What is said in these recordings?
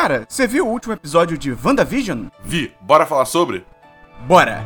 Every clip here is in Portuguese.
Cara, você viu o último episódio de WandaVision? Vi, bora falar sobre? Bora!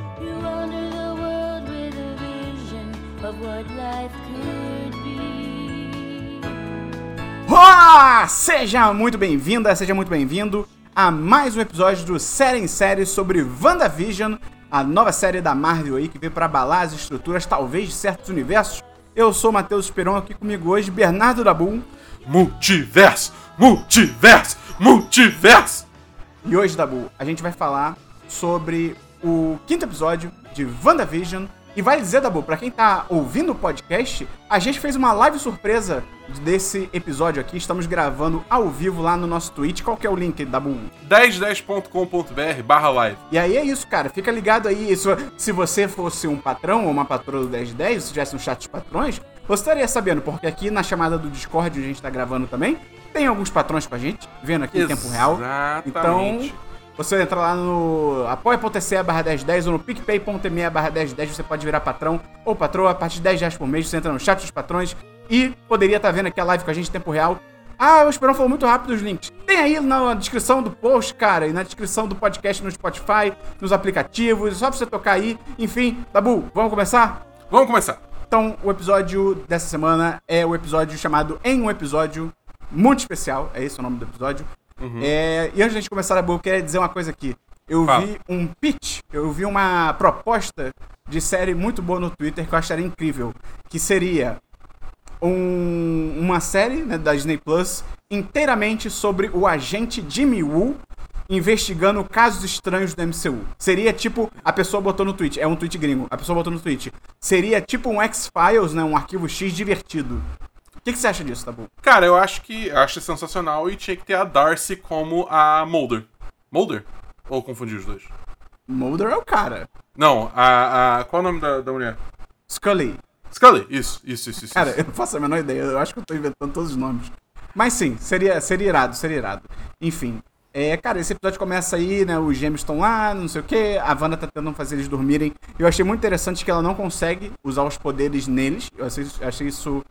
Olá! Seja muito bem-vinda, seja muito bem-vindo a mais um episódio do Série em Série sobre WandaVision, a nova série da Marvel aí que veio para abalar as estruturas, talvez, de certos universos. Eu sou o Matheus Esperon, aqui comigo hoje, Bernardo Dabu. Multiverso! Multiverso! Multiverso! E hoje, Dabu, a gente vai falar sobre o quinto episódio de WandaVision. E vale dizer, Dabu, pra quem tá ouvindo o podcast, a gente fez uma live surpresa desse episódio aqui. Estamos gravando ao vivo lá no nosso Twitch. Qual que é o link, Dabu? 1010.com.br barra live. E aí é isso, cara. Fica ligado aí. Isso, se você fosse um patrão ou uma patroa do 1010, se tivesse um chat de patrões, você estaria sabendo, porque aqui na chamada do Discord, onde a gente tá gravando também, tem alguns patrões com a gente, vendo aqui em tempo real. Então, Exatamente. você entra lá no apoia.se barra 1010 ou no picpay.me barra 1010, você pode virar patrão ou patroa a partir de 10 reais por mês, você entra no chat dos patrões e poderia estar vendo aqui a live com a gente em tempo real. Ah, o Esperão falou muito rápido os links. Tem aí na descrição do post, cara, e na descrição do podcast no Spotify, nos aplicativos, só pra você tocar aí. Enfim, Tabu, vamos começar? Vamos começar. Então, o episódio dessa semana é o episódio chamado Em um Episódio Muito Especial. É esse o nome do episódio. É, e antes de a gente começar, Dabu, eu queria dizer uma coisa aqui. Eu Fala. vi um pitch, eu vi uma proposta de série muito boa no Twitter que eu acharia incrível. Que seria um- uma série né, da Disney Plus inteiramente sobre o agente Jimmy Woo investigando casos estranhos do MCU. Seria tipo, a pessoa botou no tweet, é um tweet gringo, a pessoa botou no tweet. Seria tipo um X-Files, né, um arquivo X divertido. O que, que você acha disso, Tabu? Cara, eu acho que acho sensacional e tinha que ter a Darcy como a Mulder. Mulder? Ou confundi os dois? Mulder é o cara. Não, a. a qual é o nome da, da mulher? Scully. Scully, isso, isso, isso, isso. Cara, isso. eu não faço a menor ideia, eu acho que eu tô inventando todos os nomes. Mas sim, seria, seria irado, seria irado. Enfim. É, cara, esse episódio começa aí, né? Os gêmeos estão lá, não sei o quê. A Wanda tá tentando fazer eles dormirem. Eu achei muito interessante que ela não consegue usar os poderes neles. Eu achei, eu achei isso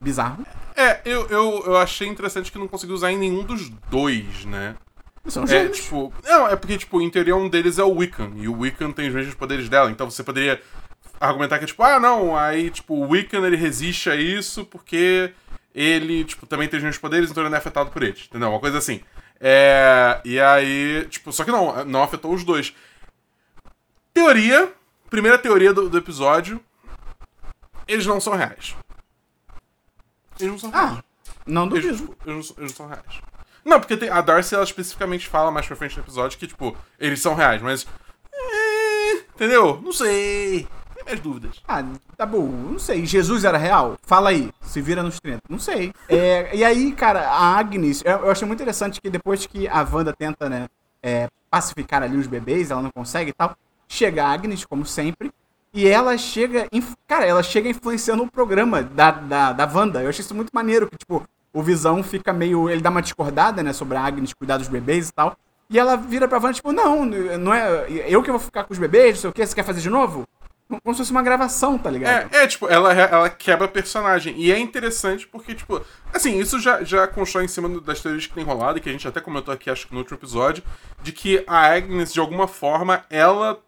bizarro. É, eu, eu, eu achei interessante que não conseguiu usar em nenhum dos dois, né? São É, gêmeos. tipo. Não, é porque, tipo, em teoria um deles é o Wiccan. E o Wiccan tem os mesmos poderes dela. Então você poderia argumentar que, tipo, ah, não, aí, tipo, o Wiccan ele resiste a isso porque ele, tipo, também tem os mesmos poderes, então ele não é afetado por eles. Entendeu? Uma coisa assim. É. E aí, tipo, só que não, não afetou os dois. Teoria. Primeira teoria do, do episódio. Eles não são reais. Eles não são reais. Ah, não Eles, duvido. eles, não- eles não são reais. Não, porque tem- a Darcy, ela especificamente fala mais pra frente no episódio que, tipo, eles são reais, mas. é, entendeu? Não sei. Tem minhas dúvidas. Ah, tá bom, não sei. Jesus era real? Fala aí, se vira nos 30. Não sei. É, e aí, cara, a Agnes, eu, eu achei muito interessante que depois que a Wanda tenta, né, é, pacificar ali os bebês, ela não consegue e tal, chega a Agnes, como sempre, e ela chega, cara, ela chega influenciando o programa da, da, da Wanda. Eu achei isso muito maneiro, que, tipo, o Visão fica meio, ele dá uma discordada, né, sobre a Agnes cuidar dos bebês e tal, e ela vira pra Wanda, tipo, não, não é, eu que vou ficar com os bebês, não sei o que, você quer fazer de novo? Como se fosse uma gravação, tá ligado? É, é, tipo, ela, ela quebra personagem. E é interessante porque, tipo, assim, isso já, já constrói em cima das teorias que tem rolado, e que a gente até comentou aqui, acho que no outro episódio, de que a Agnes, de alguma forma, ela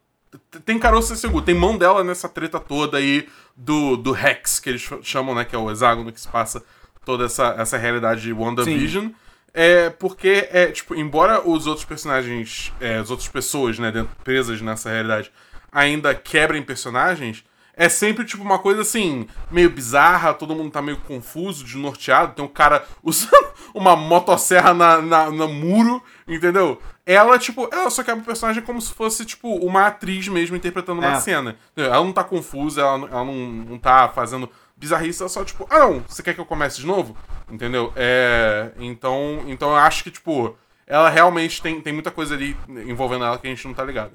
tem caroço seguro, tem mão dela nessa treta toda aí do, do Hex, que eles ch- chamam, né, que é o hexágono que se passa toda essa, essa realidade de WandaVision. É porque, é, tipo, embora os outros personagens, é, as outras pessoas, né, dentro, presas nessa realidade, ainda quebrem personagens, é sempre, tipo, uma coisa assim, meio bizarra, todo mundo tá meio confuso, desnorteado. Tem um cara usando uma motosserra na, na, no muro, entendeu? Ela, tipo, ela só quebra o personagem como se fosse, tipo, uma atriz mesmo interpretando uma É. cena. entendeu? Ela não tá confusa, ela, não- ela não, não tá fazendo bizarrice, ela só, tipo, ah, não, você quer que eu comece de novo? Entendeu? É. Então, então eu acho que, tipo, ela realmente tem, tem muita coisa ali envolvendo ela que a gente não tá ligado.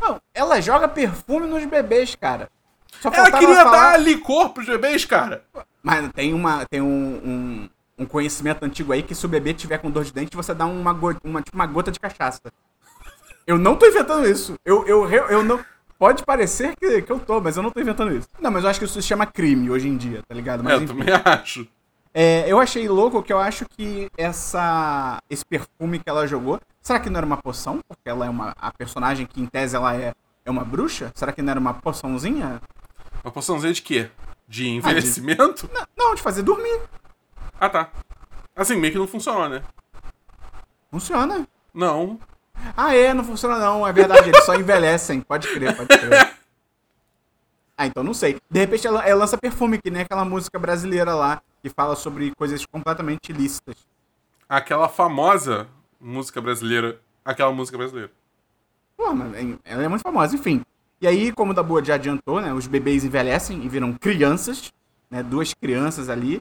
Não, ela joga perfume nos bebês, cara. Só Ela queria falar- dar licor pros bebês, cara. Mas tem, uma, tem um, um, um conhecimento antigo aí que se o bebê tiver com dor de dente, você dá uma, go- uma, tipo, uma gota de cachaça. Eu não tô inventando isso. Eu, eu, eu, eu não. Pode parecer que, que eu tô, mas eu não tô inventando isso. Não, mas eu acho que isso se chama crime hoje em dia, tá ligado? É, Mas eu enfim. também acho. É, eu achei louco que eu acho que essa esse perfume que ela jogou, será que não era uma poção? Porque ela é uma a personagem que em tese ela é é uma bruxa? Será que não era uma poçãozinha? Uma poçãozinha de quê? De envelhecimento? Não, não, de fazer dormir. Ah, tá. Assim, meio que não funciona, né? Funciona. Não. Ah, é, não funciona não, é verdade, eles só envelhecem. Pode crer, pode crer. Ah, então não sei. De repente ela, ela lança perfume, que nem aquela música brasileira lá, que fala sobre coisas completamente ilícitas. Aquela famosa música brasileira. Aquela música brasileira. Pô, mas ela é muito famosa, enfim. E aí, como o da Boa já adiantou, né? Os bebês envelhecem e viram crianças, né? Duas crianças ali.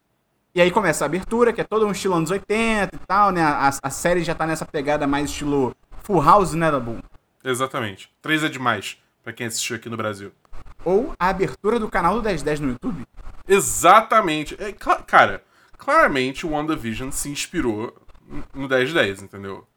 E aí começa a abertura, que é todo um estilo anos 80 e tal, né? A, a série já tá nessa pegada mais estilo Full House, né, Dabu? Exatamente. Três é demais, pra quem assistiu aqui no Brasil. Ou a abertura do canal do 1010 no YouTube. Exatamente. É, cla- cara, claramente o WandaVision se inspirou no 1010, entendeu?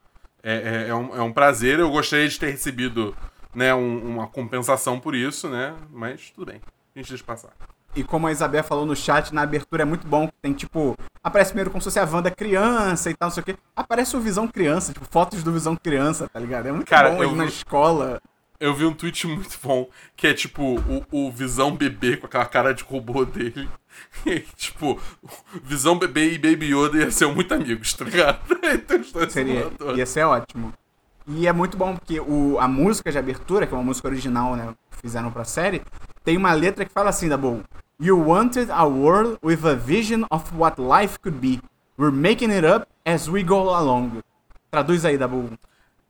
É, é- é um, é um prazer, eu gostaria de ter recebido né, um- uma compensação por isso, né? Mas tudo bem, a gente deixa passar. E como a Isabel falou no chat, na abertura é muito bom, que tem tipo. Aparece primeiro como se fosse a Wanda criança e tal, não sei o quê. Aparece o Visão Criança, tipo, fotos do Visão Criança, tá ligado? É muito Cara, bom eu na escola. Eu vi um tweet muito bom, que é tipo o, o Visão Bebê com aquela cara de robô dele. E, tipo, Visão Bebê e Baby Yoda iam ser muito amigos, tá ligado? então, Seria, ia ser ótimo. E é muito bom porque o, a música de abertura, que é uma música original, né, que fizeram pra série, tem uma letra que fala assim, da boa. You wanted a world with a vision of what life could be. We're making it up as we go along. Traduz aí, Dabu.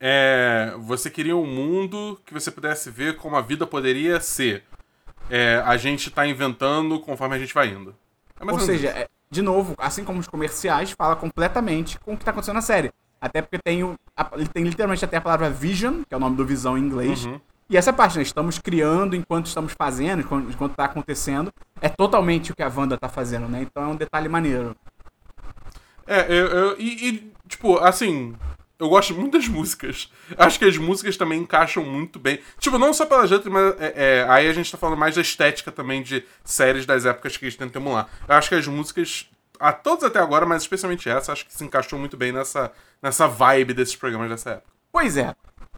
É, você queria um mundo que você pudesse ver como a vida poderia ser. É, a gente tá inventando conforme a gente vai indo. É Ou seja, é- de novo, assim como os comerciais, fala completamente com o que tá acontecendo na série. Até porque tem, o, a- ele tem literalmente até a palavra vision, que é o nome do visão em inglês. Uhum. E essa parte, né? Estamos criando enquanto estamos fazendo, enquanto, enquanto tá acontecendo. É totalmente o que a Wanda tá fazendo, né? Então é um detalhe maneiro. É, eu, eu- e, e, tipo, assim, eu gosto muito das músicas. Acho que as músicas também encaixam muito bem. Tipo, não só pelas letras, mas é, é, aí a gente tá falando mais da estética também de séries das épocas que a gente tenta emular. Eu acho que as músicas, a todos até agora, mas especialmente essa, acho que se encaixou muito bem nessa, nessa vibe desses programas dessa época. Pois é.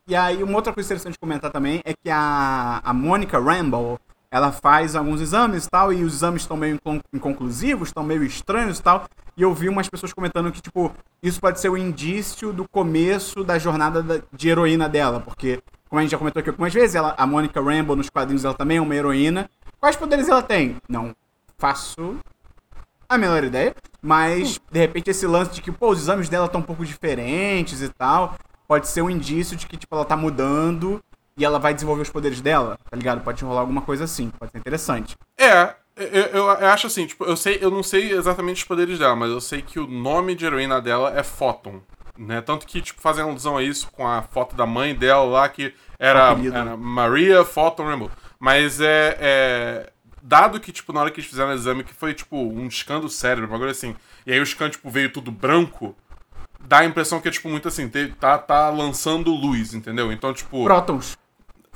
E aí, uma outra coisa interessante de comentar também é que a, a Monica Rambeau, ela faz alguns exames e tal, e os exames estão meio incon- inconclusivos, estão meio estranhos e tal. E eu vi umas pessoas comentando que, tipo, isso pode ser o indício do começo da jornada da- de heroína dela, porque, como a gente já comentou aqui algumas vezes, ela, a Monica Rambeau nos quadrinhos ela também é uma heroína. Quais poderes ela tem? Não faço a menor ideia, mas de repente esse lance de que, pô, os exames dela estão um pouco diferentes e tal, pode ser um indício de que, tipo, ela tá mudando e ela vai desenvolver os poderes dela, tá ligado? Pode rolar alguma coisa assim, pode ser interessante. É, eu, eu- eu acho assim, tipo, eu sei, eu não sei exatamente os poderes dela, mas eu sei que o nome de heroína dela é Photon. Né? Tanto que, tipo, fazem alusão a isso com a foto da mãe dela lá, que era, era Maria Photon Rainbow. Mas é, é. Dado que, tipo, na hora que eles fizeram o exame, que foi, tipo, um scan do cérebro, um bagulho assim, e aí o scan, tipo, veio tudo branco, dá a impressão que é, tipo, muito assim, tá, tá lançando luz, entendeu? Então, tipo. Prótons.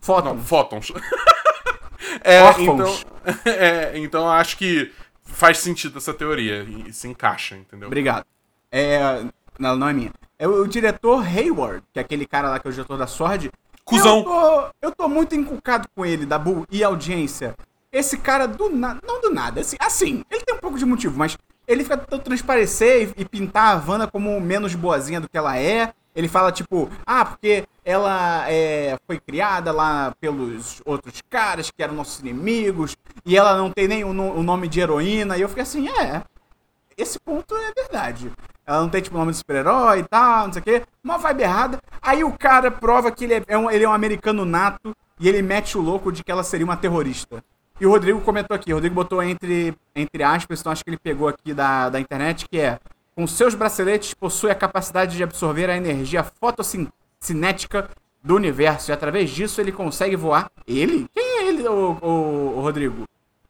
Fótons. Não, fótons. é, então, é, então eu acho que faz sentido essa teoria e se encaixa, entendeu? Obrigado. É. Não, não é minha. É o, o diretor Hayward, que é aquele cara lá que é o diretor da Sword. Cusão. Eu tô, eu tô muito encucado com ele, da Bull e audiência. Esse cara do nada. Não do nada. Assim, assim, ele tem um pouco de motivo, mas ele fica tentando transparecer e, e pintar a Wanda como menos boazinha do que ela é. Ele fala, tipo, ah, porque ela é, foi criada lá pelos outros caras que eram nossos inimigos, e ela não tem nem o, o nome de heroína. E eu fiquei assim, é, esse ponto é verdade. Ela não tem, tipo, nome de super-herói e tal, não sei o quê. Uma vibe errada. Aí o cara prova que ele é, é um, ele é um americano nato e ele mete o louco de que ela seria uma terrorista. E o Rodrigo comentou aqui, o Rodrigo botou entre, entre aspas, então acho que ele pegou aqui da, da internet, que é com seus braceletes possui a capacidade de absorver a energia fotossinética do universo. E através disso ele consegue voar. Ele? Quem é ele, o, o, o Rodrigo?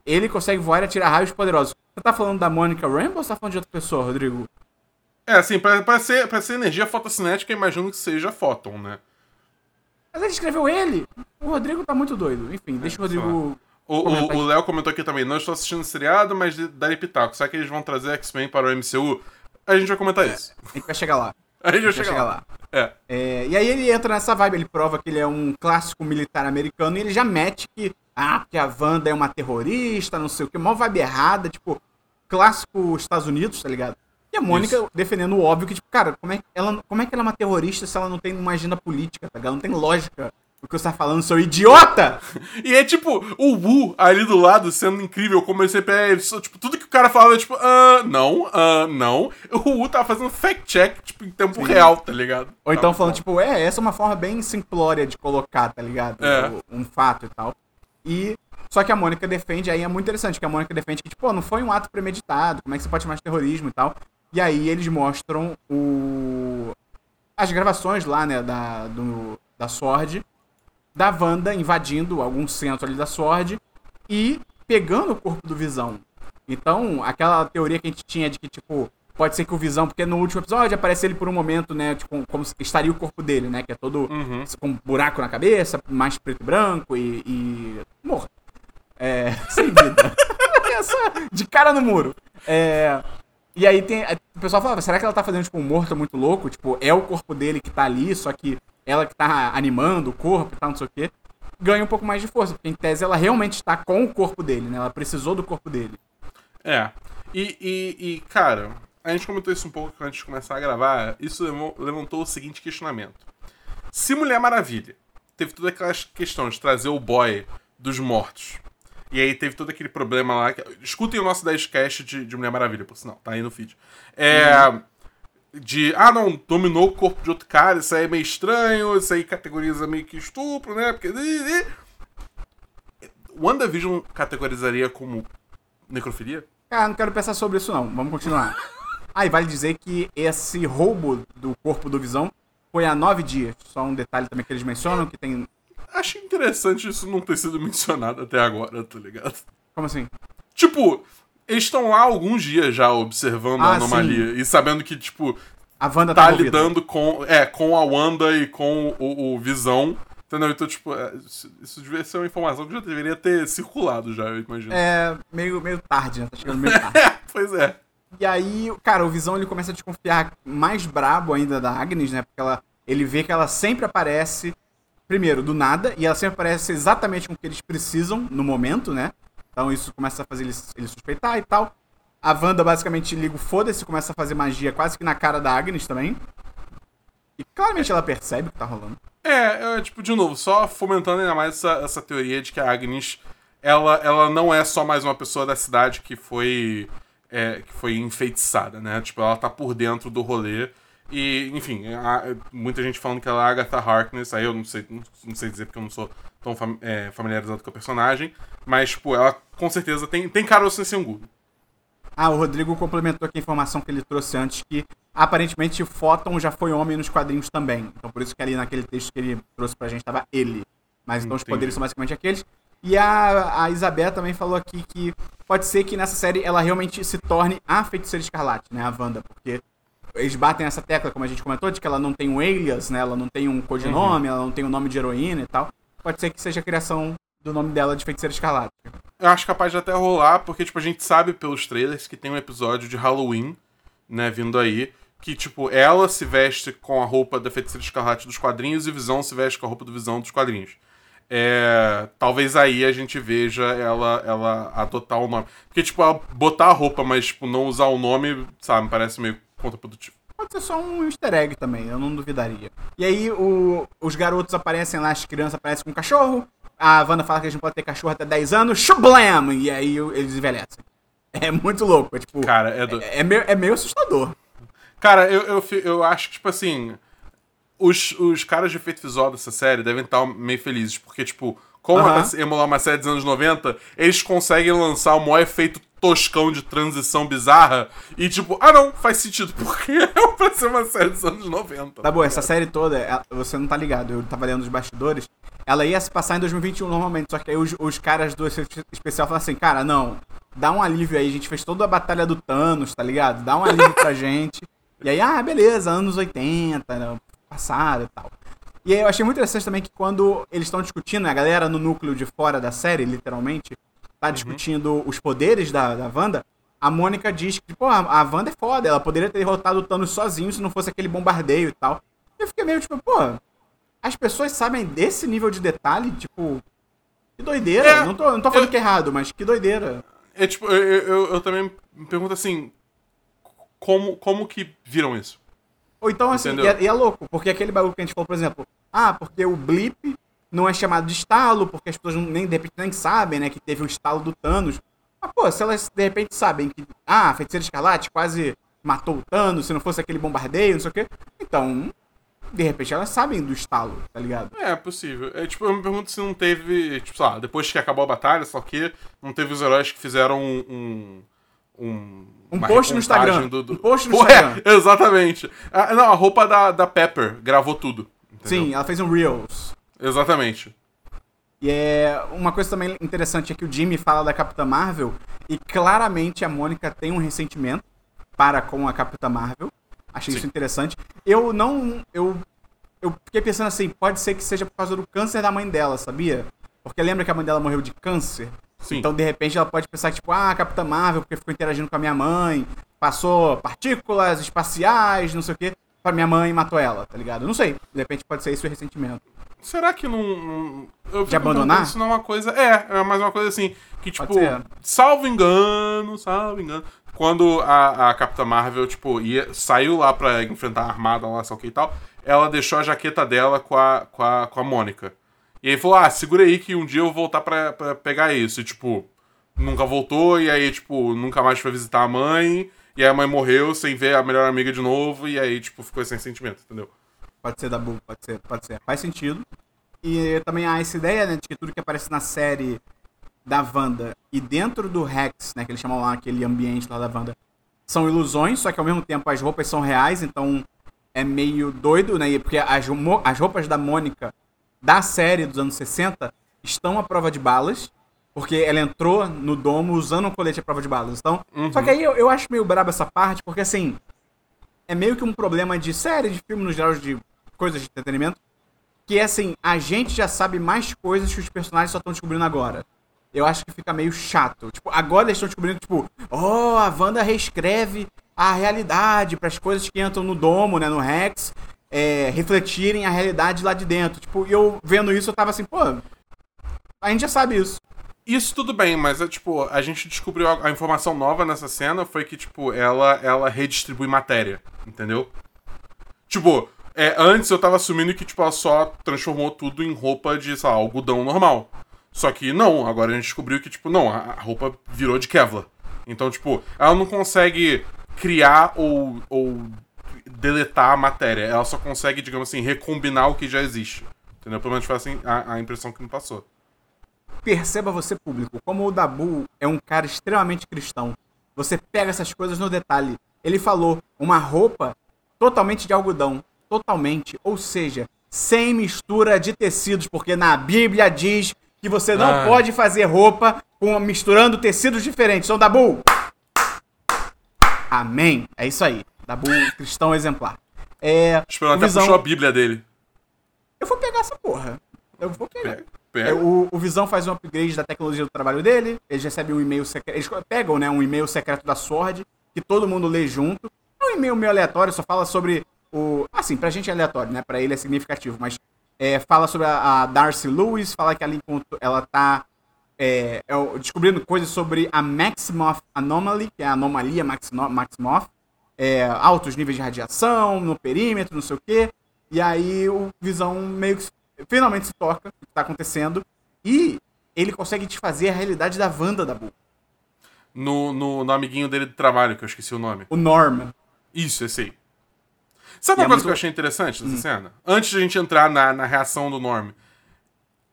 Ele consegue voar e atirar raios poderosos. Você tá falando da Monica Rambeau ou você tá falando de outra pessoa, Rodrigo? É, assim, pra, pra, ser, pra ser energia fotossinética, eu imagino que seja fóton, né? Mas ele escreveu ele. O Rodrigo tá muito doido. Enfim, deixa o sei Rodrigo O- Léo comentou aqui também, não estou assistindo o seriado, mas darei pitaco. Será que eles vão trazer X-Men para o MCU? A gente vai comentar isso. A gente vai chegar lá. A gente vai vai chegar lá. É. É, e aí ele entra nessa vibe, ele prova que ele é um clássico militar americano e ele já mete que, ah, porque a Wanda é uma terrorista, não sei o que, mó vibe errada, tipo, clássico Estados Unidos, tá ligado? E a Mônica Isso. defendendo o óbvio que, tipo, cara, como é, que ela, como é que ela é uma terrorista se ela não tem uma agenda política, tá ligado? Não tem lógica o que você tá falando, seu idiota! E é tipo, o Wu ali do lado sendo incrível, como ele sempre é. Tipo, tudo que o cara fala é tipo, ah, não, ah, não. O Wu tava fazendo fact-check, tipo, em tempo real, tá ligado? Ou então falando, tipo, é, essa é uma forma bem simplória de colocar, tá ligado? É. Um fato e tal. E. Só que a Mônica defende, aí é muito interessante, que a Mônica defende que, tipo, pô, não foi um ato premeditado, como é que você pode chamar de terrorismo e tal. E aí eles mostram o. As gravações lá, né, da, do, da Sword, da Wanda invadindo algum centro ali da Sword e pegando o corpo do Visão. Então, aquela teoria que a gente tinha de que, tipo, pode ser que o Visão, porque no último episódio aparece ele por um momento, né, tipo, como estaria o corpo dele, né, que é todo Uhum. com um buraco na cabeça, mais preto e branco e, e morto. É, sem vida. É só de cara no muro. É, e aí tem, o pessoal falava, será que ela tá fazendo, tipo, um morto muito louco? Tipo, é o corpo dele que tá ali, só que ela que tá animando o corpo e tal, não sei o quê. Ganha um pouco mais de força, porque em tese ela realmente está com o corpo dele, né? Ela precisou do corpo dele. É. E, e, e, cara, a gente comentou isso um pouco antes de começar a gravar. Isso levantou o seguinte questionamento: Se Mulher Maravilha teve toda aquela questão de trazer o boy dos mortos, e aí teve todo aquele problema lá. que- escutem o nosso 10cast de, de Mulher Maravilha, por sinal, tá aí no feed. É. De, ah não, dominou o corpo de outro cara, isso aí é meio estranho, isso aí categoriza meio que estupro, né? Porque. WandaVision categorizaria como necrofilia? Cara, não quero pensar sobre isso não. Vamos continuar. Ah, e vale dizer que esse roubo do corpo do Visão foi há nove dias. Só um detalhe também que eles mencionam, que tem... Acho interessante isso não ter sido mencionado até agora, tá ligado? Como assim? Tipo, eles estão lá há alguns dias já observando a Ah, anomalia e sabendo que, tipo, A Wanda tá, tá lidando com, é, com a Wanda e com o, o Visão. Entendeu? Então, tipo, é, isso, isso devia ser uma informação que já deveria ter circulado já, eu imagino. É, meio, meio tarde, né? Tá chegando meio tarde. É, pois é. E aí, cara, o Visão ele começa a desconfiar mais brabo ainda da Agnes, né? Porque ela, ele vê que ela sempre aparece, primeiro, do nada, e ela sempre aparece exatamente com o que eles precisam no momento, né? Então isso começa a fazer ele, ele suspeitar e tal. A Wanda basicamente liga o foda-se começa a fazer magia quase que na cara da Agnes também. E claramente ela percebe o que tá rolando. É, é, tipo, de novo, só fomentando ainda mais essa, essa teoria de que a Agnes, ela, ela não é só mais uma pessoa da cidade que foi, é, que foi enfeitiçada, né? Tipo, ela tá por dentro do rolê. E, enfim, muita gente falando que ela é a Agatha Harkness, aí eu não sei, não, sei dizer porque eu não sou tão fam- é, familiarizado com a personagem, mas, tipo, ela com certeza tem, tem cara sem Sengu. Ah, o Rodrigo complementou aqui a informação que ele trouxe antes, que aparentemente Photon já foi homem nos quadrinhos também. Então por isso que ali naquele texto que ele trouxe pra gente tava ele. Mas então os Entendi. poderes são basicamente aqueles. E a, a Isabela também falou aqui que pode ser que nessa série ela realmente se torne a feiticeira escarlate, né? A Wanda, porque eles batem essa tecla, como a gente comentou, de que ela não tem um alias, né? Ela não tem um codinome, ela não tem um nome de heroína e tal. Pode ser que seja a criação do nome dela de feiticeira escarlate. Eu acho capaz de até rolar, porque, tipo, a gente sabe pelos trailers que tem um episódio de Halloween, né, vindo aí, que, tipo, ela se veste com a roupa da Feiticeira Escarlate dos quadrinhos e Visão se veste com a roupa do Visão dos quadrinhos. É, talvez aí a gente veja ela, ela adotar o nome. Porque, tipo, ela botar a roupa, mas, tipo, não usar o nome, sabe, me parece meio contraprodutivo. Pode ser só um easter egg também, eu não duvidaria. E aí o- os garotos aparecem lá, as crianças aparecem com um cachorro. A Wanda fala que a gente pode ter cachorro até 10 anos. Shublam! E aí eles envelhecem. É muito louco, é tipo. Cara, é do... é, é meio, é meio assustador. Cara, eu, eu, eu acho que, tipo assim. Os, os caras de efeito visual dessa série devem estar meio felizes, porque, tipo, como se emular uma série dos anos 90, eles conseguem lançar o maior efeito toscão de transição bizarra e, tipo, ah não, faz sentido, porque é pra ser uma série dos anos 90. Tá bom, essa série toda, ela- você não tá ligado, eu tava lendo os bastidores. Ela ia se passar em 2021 normalmente, só que aí os, os caras do especial falaram assim, cara, não, dá um alívio aí, a gente fez toda a batalha do Thanos, tá ligado? Dá um alívio pra gente. E aí, ah, beleza, anos 80, né, passado e tal. E aí eu achei muito interessante também que quando eles estão discutindo, a galera no núcleo de fora da série, literalmente, tá discutindo os poderes da, da Wanda, a Mônica diz que, pô, a, Wanda é foda, ela poderia ter derrotado o Thanos sozinho se não fosse aquele bombardeio e tal. Eu fiquei meio tipo, pô, as pessoas sabem desse nível de detalhe, tipo, que doideira. É, não, tô, não tô falando eu- que é errado, mas que doideira. É tipo, eu, eu, eu- também me pergunto assim, como, como que viram isso? Ou então, assim, e é, e é louco, porque aquele bagulho que a gente falou, por exemplo, ah, porque o blip não é chamado de estalo, porque as pessoas nem, de repente nem sabem, né, que teve o estalo do Thanos. Mas, pô, se elas de repente sabem que, ah, a Feiticeira Escarlate quase matou o Thanos, se não fosse aquele bombardeio, não sei o quê, então, de repente elas sabem do estalo, tá ligado? É, é possível. É, tipo, eu me pergunto se não teve, tipo, sei lá, depois que acabou a batalha, só que não teve os heróis que fizeram um. um um, Um post no Instagram. Do, do... Um post no Pô, Instagram. É, exatamente. Ah, não, a roupa da, da Pepper gravou tudo. entendeu? Sim, ela fez um Reels. Exatamente. E é uma coisa também interessante é que o Jimmy fala da Capitã Marvel e claramente a Mônica tem um ressentimento para com a Capitã Marvel. Achei Sim. isso interessante. Eu não. Eu, eu fiquei pensando assim, pode ser que seja por causa do câncer da mãe dela, sabia? Porque lembra que a mãe dela morreu de câncer? Sim. Então, de repente, ela pode pensar que, tipo, ah, a Capitã Marvel, porque ficou interagindo com a minha mãe, passou partículas espaciais, não sei o quê, pra minha mãe e matou ela, tá ligado? Não sei. De repente pode ser isso o ressentimento. Será que não. não- Eu fico abandonar? Isso não é uma coisa. É, é mais uma coisa assim. Que, tipo, salvo engano, salvo engano. Quando a, a Capitã Marvel, tipo, ia, saiu lá pra enfrentar a armada lá, sei o que e tal, ela deixou a jaqueta dela com a, com a, com a Mônica. E aí falou: ah, segura aí que um dia eu vou voltar pra, pra pegar isso. E, tipo, nunca voltou, e aí, tipo, nunca mais foi visitar a mãe. E aí a mãe morreu sem ver a melhor amiga de novo, e aí, tipo, ficou sem sentimento, entendeu? Pode ser da Bull, pode ser, pode ser. Faz sentido. E também há essa ideia, né, de que tudo que aparece na série da Wanda e dentro do Rex, né, que eles chamam lá aquele ambiente lá da Wanda, são ilusões, só que ao mesmo tempo as roupas são reais, então é meio doido, né, porque as, as roupas da Mônica da série dos anos 60 estão à prova de balas, porque ela entrou no domo usando um colete à prova de balas. Então, só que aí eu, eu acho meio brabo essa parte, porque assim, é meio que um problema de série, de filme, no geral, de coisas de entretenimento, que é assim, a gente já sabe mais coisas que os personagens só estão descobrindo agora. Eu acho que fica meio chato. Tipo, agora eles estão descobrindo, tipo, oh, a Wanda reescreve a realidade para as coisas que entram no domo, né, no Rex, é, refletirem a realidade lá de dentro. Tipo, e eu vendo isso, eu tava assim, pô, a gente já sabe isso. Isso tudo bem, mas é tipo, a gente descobriu a, a informação nova nessa cena foi que, tipo, ela, ela redistribui matéria, entendeu? Tipo, é, antes eu tava assumindo que, tipo, ela só transformou tudo em roupa de, sei lá, algodão normal. Só que não, agora a gente descobriu que, tipo, não, a, roupa virou de Kevlar. Então, tipo, ela não consegue criar ou, ou deletar a matéria. Ela só consegue, digamos assim, recombinar o que já existe. Entendeu? Pelo menos foi assim a, a impressão que me passou. perceba você público, como o Dabu é um cara extremamente cristão, você pega essas coisas no detalhe. Ele falou uma roupa totalmente de algodão, totalmente, ou seja, sem mistura de tecidos, porque na Bíblia diz que você não Ah. pode fazer roupa com misturando tecidos diferentes. Então, Dabu, amém. É isso aí. Dabu, cristão exemplar. É, Esperou o até Visão- puxou a Bíblia dele. Eu vou pegar essa porra. Eu vou pegar. Pega, pega. É, o, o Visão faz um upgrade da tecnologia do trabalho dele, eles recebem um e-mail secreto. Eles pegam, né, um e-mail secreto da Sword, que todo mundo lê junto. É um e-mail meio aleatório, só fala sobre o. Assim, pra gente é aleatório, né? Pra ele é significativo, mas é, fala sobre a, a Darcy Lewis, fala que ela, encontrou, ela tá é, é descobrindo coisas sobre a Maximoff Anomaly, que é a anomalia Maximo- Maximoff, é, altos níveis de radiação no perímetro, não sei o quê. E aí o Visão meio que finalmente se toca o que tá acontecendo e ele consegue desfazer a realidade da Wanda da Bull. No, no, no amiguinho dele de trabalho, que eu esqueci o nome. O Norman. Isso, esse aí. Sabe E uma é coisa muito- que eu achei interessante dessa cena? Antes de a gente entrar na, na reação do Norm.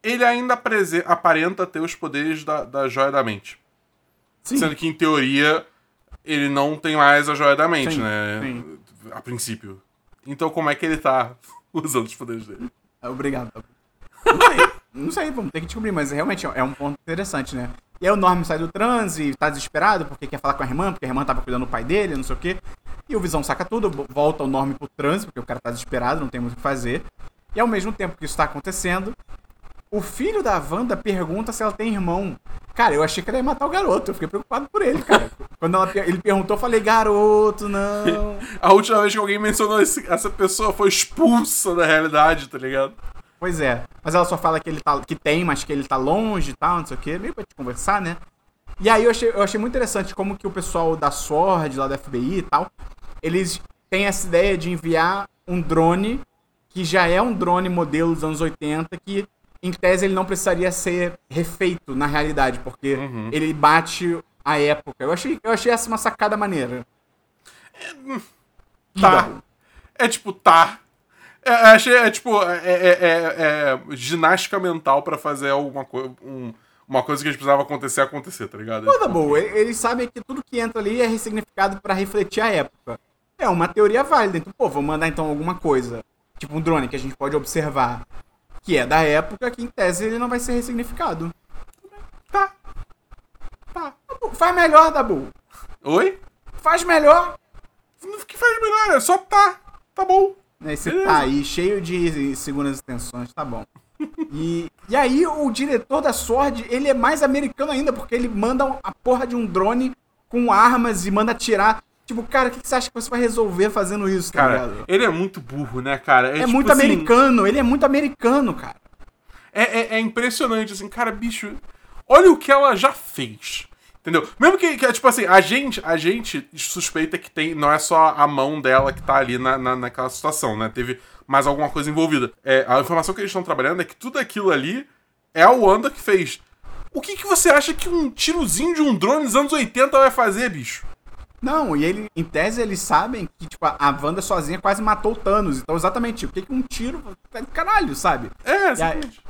Ele ainda aparenta ter os poderes da, da joia da mente. Sim. Sendo que, em teoria, ele não tem mais a joia da mente, Sim, né? sim. A princípio. Então, como é que ele tá usando os poderes dele? Ah, Obrigado. Não sei, não sei, vamos ter que descobrir, mas realmente é um ponto interessante, né? E aí o Norman sai do transe, tá desesperado porque quer falar com a irmã, porque a irmã tava cuidando do pai dele, não sei o quê. E o Visão saca tudo, volta o Norman pro transe, porque o cara tá desesperado, não tem muito o que fazer. E ao mesmo tempo que isso tá acontecendo, o filho da Wanda pergunta se ela tem irmão. Cara, eu achei que ela ia matar o garoto. Eu fiquei preocupado por ele, cara. Quando ela, ele perguntou, eu falei, garoto, não. A última vez que alguém mencionou esse- essa pessoa foi expulsa da realidade, tá ligado? Pois é. Mas ela só fala que ele tá, que tem, mas que ele tá longe e tal, não sei o quê. Meio pra te conversar, né? E aí eu achei, eu achei muito interessante como que o pessoal da SWORD, lá da FBI e tal, eles têm essa ideia de enviar um drone que já é um drone modelo dos anos 80, que em tese ele não precisaria ser refeito na realidade, porque Uhum. ele bate a época. Eu achei, eu achei essa uma sacada maneira. Tá. É tipo, tá. É, é, achei, é tipo, é, é- é- é ginástica mental pra fazer alguma coisa. Uma coisa que precisava acontecer, acontecer, tá ligado? Toda boa. E- Eles sabem que tudo que entra ali é ressignificado pra refletir a época. É uma teoria válida. Então, pô, vou mandar então alguma coisa. Tipo um drone que a gente pode observar. Que é da época, que em tese ele não vai ser ressignificado. Tá. Tá. Faz melhor, Dabu. Oi? Faz melhor. O que faz melhor? É só tá. Tá bom. Esse Beleza. tá aí, cheio de segundas extensões, tá bom. E, e aí o diretor da Sword, ele é mais americano ainda, porque ele manda a porra de um drone com armas e manda atirar. Tipo, cara, o que que você acha que você vai resolver fazendo isso, tá Cara, ligado? ele é muito burro, né, cara? É tipo muito assim, americano, ele é muito americano, cara. É, é, é impressionante, assim, cara, bicho. Olha o que ela já fez. Entendeu? Mesmo que, que, tipo assim, a gente, a gente suspeita que tem. Não é só a mão dela que tá ali na, na, naquela situação, né? Teve mais alguma coisa envolvida. É, a informação que eles estão trabalhando é que tudo aquilo ali é a Wanda que fez. O que, que você acha que um tirozinho de um drone dos anos 80 vai fazer, bicho? Não, e ele, em tese, eles sabem que, tipo, a Wanda sozinha quase matou o Thanos. Então, exatamente, o que que um tiro. Caralho, sabe? É,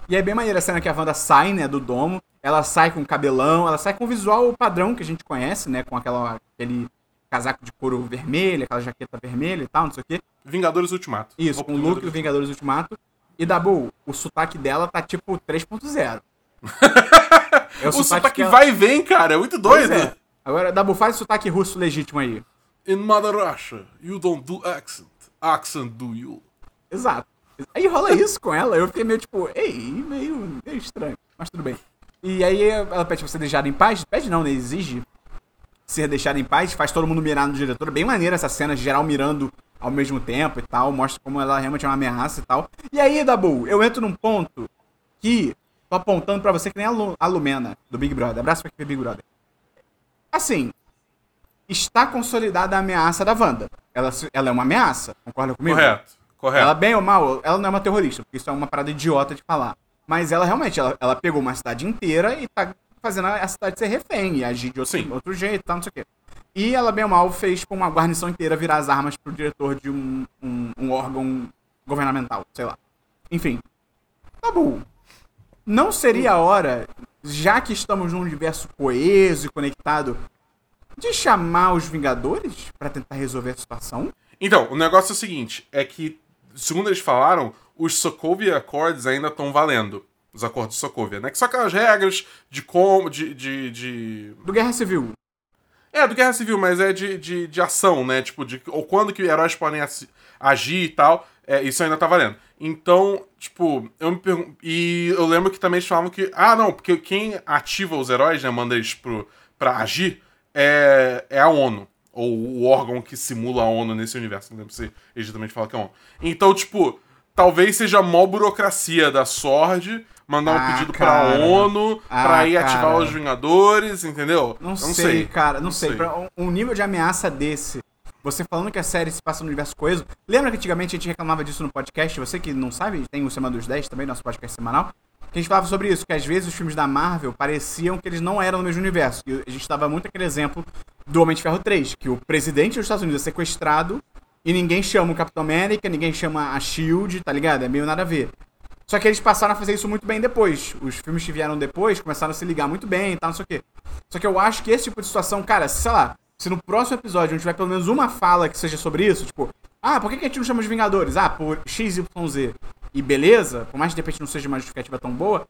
E e é bem maneira a cena que a Wanda sai, né, do domo. Ela sai com cabelão, ela sai com o visual padrão que a gente conhece, né? Com aquela, aquele casaco de couro vermelho, aquela jaqueta vermelha e tal, não sei o quê. Vingadores Ultimato. Isso, com o look do Vingadores Ultimato. E Dabu, o sotaque dela tá tipo 3.0. É O sotaque que ela- vai e vem, cara. É muito doido. é. Agora, Dabu, faz o sotaque russo legítimo aí. In Mother Russia, you don't do accent. Accent do you. Exato. Aí rola isso com ela, eu fiquei meio tipo, ei, meio, meio estranho, mas tudo bem. E aí ela pede pra ser deixada em paz, pede não, né, exige ser deixada em paz, faz todo mundo mirar no diretor, bem maneira essa cena, geral mirando ao mesmo tempo e tal, mostra como ela realmente é uma ameaça e tal. E aí, Dabu, eu entro num ponto que tô apontando pra você que nem a, Lu, a Lumena, do Big Brother, abraço pra aquele Big Brother. Assim, está consolidada a ameaça da Wanda. Ela, ela é uma ameaça, concorda comigo? Correto, correto. Ela, bem ou mal, ela não é uma terrorista, porque isso é uma parada idiota de falar. Mas ela realmente, ela, ela pegou uma cidade inteira e tá fazendo a cidade ser refém e agir de outro, Sim. outro jeito e tal, não sei o quê. E ela, bem ou mal, fez com uma guarnição inteira virar as armas pro diretor de um, um, um órgão governamental, sei lá. Enfim. Tabu. Não seria a hora, já que estamos num universo coeso e conectado, de chamar os Vingadores pra tentar resolver a situação? Então, o negócio é o seguinte: é que, segundo eles falaram, os Sokovia Accords ainda estão valendo. Os acordos de Sokovia, né? Que são aquelas regras de como. De, de, de- Do Guerra Civil. É, do Guerra Civil, mas é de, de, de ação, né? Tipo, de ou quando que heróis podem agir e tal. É, isso ainda tá valendo. Então, tipo, eu me pergunto. E eu lembro que também eles falavam que. Ah, não, porque quem ativa os heróis, né? Manda eles pro, pra agir, é, é a ONU. Ou o órgão que simula a ONU nesse universo. Não lembro se eles também falam que é a ONU. Então, tipo, talvez seja a mó burocracia da Sword mandar um Ah, pedido pra cara. ONU Ah, pra ir ativar cara. os Vingadores, entendeu? Não, Eu sei, cara, não, sei. sei. Pra um, um nível de ameaça desse, você falando que a série se passa no universo coeso. Lembra que antigamente a gente reclamava disso no podcast? Você que não sabe, tem o Semana dos 10 também, nosso podcast semanal. Que a gente falava sobre isso, que às vezes os filmes da Marvel pareciam que eles não eram no mesmo universo. E a gente dava muito aquele exemplo do Homem de Ferro 3, que o presidente dos Estados Unidos é sequestrado e ninguém chama o Capitão América, ninguém chama a Shield, tá ligado? É meio nada a ver. Só que eles passaram a fazer isso muito bem depois. Os filmes que vieram depois começaram a se ligar muito bem e tal, não sei o quê. Só que eu acho que esse tipo de situação, cara, sei lá, se no próximo episódio gente tiver pelo menos uma fala que seja sobre isso, tipo, ah, por que a gente não chama de Vingadores? Ah, por XYZ. E beleza, por mais que de repente não seja uma justificativa tão boa,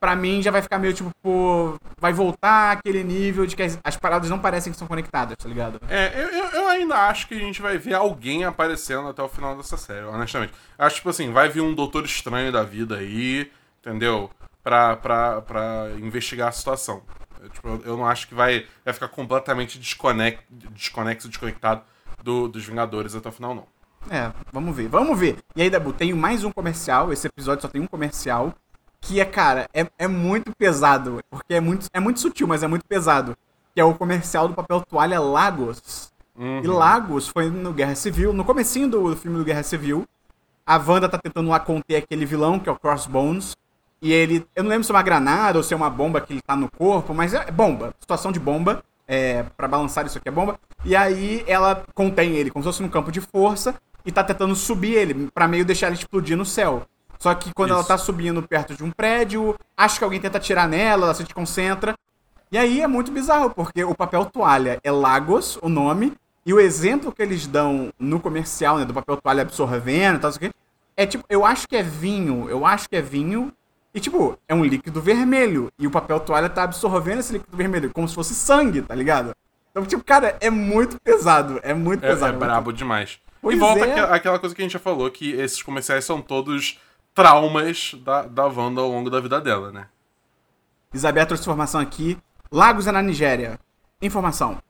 pra mim já vai ficar meio tipo, pô, vai voltar aquele nível de que as, as paradas não parecem que são conectadas, tá ligado? É, eu, eu ainda acho que a gente vai ver alguém aparecendo até o final dessa série, honestamente. Acho, tipo assim, vai vir um doutor estranho da vida aí, entendeu? Pra, pra, pra investigar a situação. Eu, tipo, eu- não acho que vai, vai ficar completamente desconec, desconexo, desconectado do- dos Vingadores até o final, não. É, vamos ver, vamos ver. E aí, Dabu, tenho mais um comercial. Esse episódio só tem um comercial. Que é, cara, é, é muito pesado. Porque é muito, é muito sutil, mas é muito pesado. Que é o comercial do papel toalha Lagos. Uhum. E Lagos foi no Guerra Civil, no comecinho do filme do Guerra Civil. A Wanda tá tentando lá conter aquele vilão, que é o Crossbones. E ele. Eu não lembro se é uma granada ou se é uma bomba que ele tá no corpo, mas é bomba. Situação de bomba. É, pra balançar isso aqui é bomba. E aí ela contém ele como se fosse num campo de força e tá tentando subir ele, pra meio deixar ele explodir no céu. Só que quando ela Isso. tá subindo perto de um prédio, acho que alguém tenta atirar nela, ela se desconcentra. E aí é muito bizarro, porque o papel toalha é Lagos, o nome, e o exemplo que eles dão no comercial, né, do papel toalha absorvendo e tal, aqui, é tipo, eu acho que é vinho, eu acho que é vinho, e tipo, é um líquido vermelho, e o papel toalha tá absorvendo esse líquido vermelho, como se fosse sangue, tá ligado? Então, tipo, cara, é muito pesado, é muito É, pesado. é brabo demais. Pois e volta é. aquela, aquela coisa que a gente já falou, que esses comerciais são todos traumas da, da Wanda ao longo da vida dela, né? Isabel trouxe informação aqui. Lagos é na Nigéria. Informação.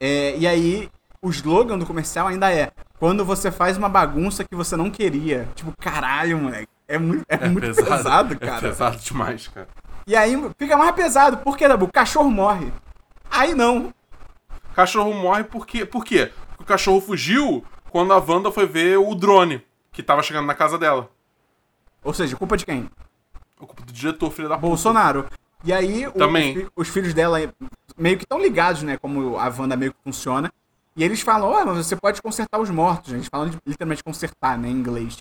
É, e aí, o slogan do comercial ainda é: quando você faz uma bagunça que você não queria. Tipo, caralho, moleque. É muito, é muito pesado, cara. É pesado demais, cara. E aí fica mais pesado. Por quê, Dabu? O cachorro morre. Aí não. Cachorro morre porque. Por quê? Porque o cachorro fugiu quando a Wanda foi ver o drone que tava chegando na casa dela. Ou seja, culpa de quem? O culpa do diretor, filho da puta. Bolsonaro. E aí, Também. os, os filhos dela meio que estão ligados, né? Como a Wanda meio que funciona. E eles falam, ó, mas você pode consertar os mortos. Eles falam de literalmente consertar, né? Em inglês.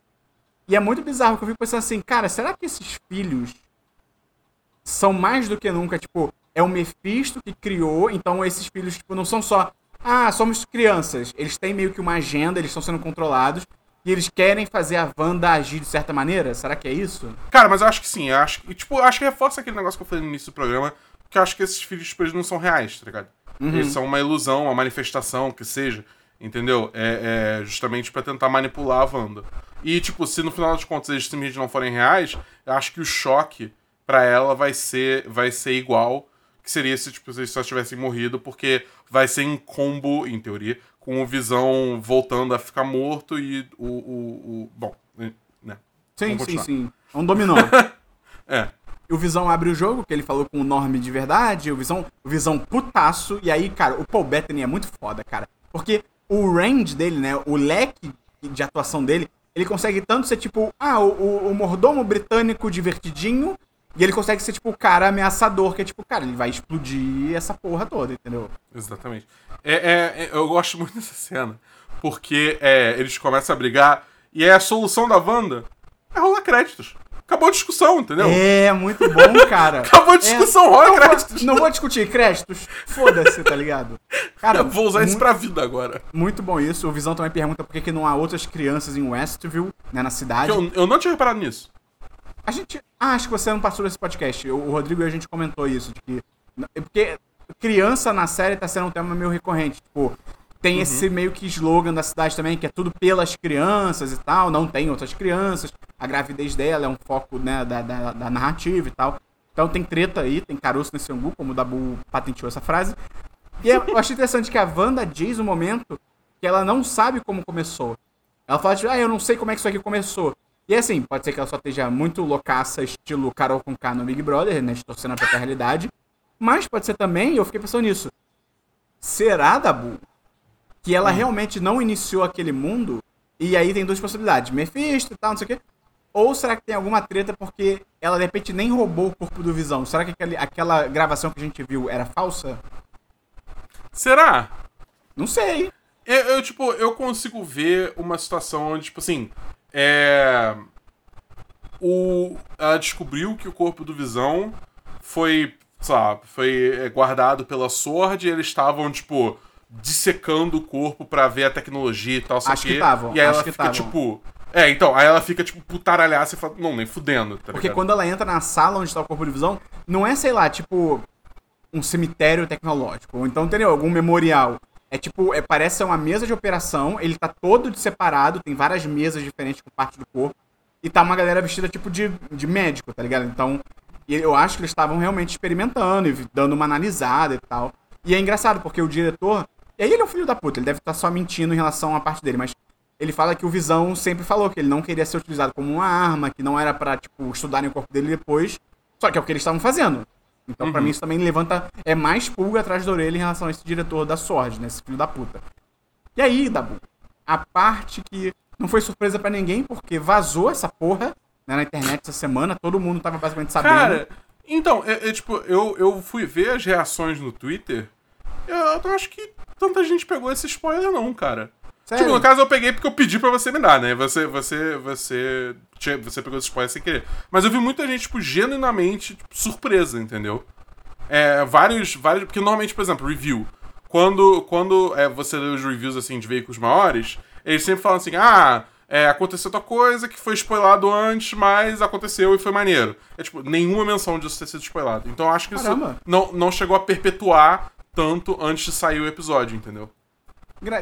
E é muito bizarro que eu fico pensando assim, cara, será que esses filhos são mais do que nunca, tipo, é o Mephisto que criou, então esses filhos, tipo, não são só, ah, somos crianças. Eles têm meio que uma agenda, eles estão sendo controlados. E eles querem fazer a Wanda agir de certa maneira? Será que é isso? Cara, mas eu acho que sim. Eu acho tipo, eu acho que reforça aquele negócio que eu falei no início do programa, que eu acho que esses filhos tipo, eles não são reais, tá ligado? Eles são uma ilusão, uma manifestação, que seja, entendeu? É, é justamente pra tentar manipular a Wanda. E, tipo, se no final das contas eles simplesmente não forem reais, eu acho que o choque pra ela vai ser, vai ser igual que seria se tipo, eles só tivessem morrido, porque vai ser em combo, em teoria, com o Visão voltando a ficar morto e o. o, o bom, né? Sim, sim, sim. É um dominó. É. O Visão abre o jogo, que ele falou com o Norm de verdade, o Visão, o Visão putaço, e aí, cara, o Paul Bettany é muito foda, cara. Porque o range dele, né, o leque de atuação dele, ele consegue tanto ser tipo, ah, o, o, o mordomo britânico divertidinho, e ele consegue ser tipo o cara ameaçador, que é tipo, cara, ele vai explodir essa porra toda, entendeu? Exatamente. É, é- é- eu gosto muito dessa cena, porque é, eles começam a brigar e é a solução da Wanda é rolar créditos. Acabou a discussão, entendeu? É, muito bom, cara. Acabou a discussão, É, rola não, créditos. vou, não vou discutir créditos, foda-se, tá ligado? Cara, Eu vou usar isso muito- pra vida agora. Muito bom isso. O Visão também pergunta por que, que não há outras crianças em Westview, né, na cidade. Eu, eu não tinha reparado nisso. A gente. Ah, acho que você não passou desse podcast. O Rodrigo e a gente comentou isso. De que. é Porque criança na série tá sendo um tema meio recorrente. Tipo, tem esse meio que slogan da cidade também, que é tudo pelas crianças e tal. Não tem outras crianças. A gravidez dela é um foco, né, da, da, da narrativa e tal. Então tem treta aí, tem caroço nesse angu, como o Dabu patenteou essa frase. E é, eu achei interessante que a Wanda diz um momento que ela não sabe como começou. Ela fala, tipo, ah, eu não sei como é que isso aqui começou. E assim, pode ser que ela só esteja muito loucaça, estilo Carol com K no Big Brother, né? Distorcendo a própria realidade. Mas pode ser também, eu fiquei pensando nisso. Será, Dabu, que ela realmente não iniciou aquele mundo? E aí tem duas possibilidades, Mephisto e tal, não sei o quê. Ou será que tem alguma treta porque ela de repente nem roubou o corpo do Visão? Será que aquele- aquela gravação que a gente viu era falsa? Será? Não sei. Eu, eu, tipo, eu consigo ver uma situação onde, tipo assim, é. O, ela descobriu que o corpo do Visão foi, sei lá, foi guardado pela Sword e eles estavam, tipo, dissecando o corpo pra ver a tecnologia e tal, Acho que quê. estavam, E aí acho ela que fica, estavam. tipo. É, então, aí ela fica, tipo, putaralhaça e fala, não, nem fudendo, tá Porque ligado? quando ela entra na sala onde está o corpo de visão, não é, sei lá, tipo, um cemitério tecnológico. Ou então, entendeu? Algum memorial. É tipo, é, parece ser uma mesa de operação, ele tá todo separado, tem várias mesas diferentes com parte do corpo. E tá uma galera vestida tipo de, de médico, tá ligado? Então, eu acho que eles estavam realmente experimentando e dando uma analisada e tal. E é engraçado, porque o diretor. E aí ele é um filho da puta, ele deve estar só mentindo em relação à parte dele, mas ele fala que o Visão sempre falou que ele não queria ser utilizado como uma arma, que não era pra, tipo, estudarem o corpo dele depois. Só que é o que eles estavam fazendo. Então, pra mim, isso também levanta. É mais pulga atrás da orelha em relação a esse diretor da Sword, né? Esse filho da puta. E aí, Dabu, a parte que não foi surpresa pra ninguém, porque vazou essa porra né, na internet essa semana, todo mundo tava basicamente sabendo. Cara, então, é, é, tipo, eu, eu fui ver as reações no Twitter. Eu, eu acho que tanta gente pegou esse spoiler, não, cara. Sério? Tipo, no caso eu peguei porque eu pedi pra você me dar, né? Você, você, você, você pegou esse spoiler sem querer. Mas eu vi muita gente, tipo, genuinamente tipo, surpresa, entendeu? É, vários, vários, porque normalmente, por exemplo, review. Quando, quando é, você lê os reviews, assim, de veículos maiores, eles sempre falam assim, ah, é, aconteceu tal coisa que foi spoilado antes, mas aconteceu e foi maneiro. É, tipo, nenhuma menção disso ter sido spoilado. Então eu acho que isso Caramba. não, não chegou a perpetuar tanto antes de sair o episódio, entendeu?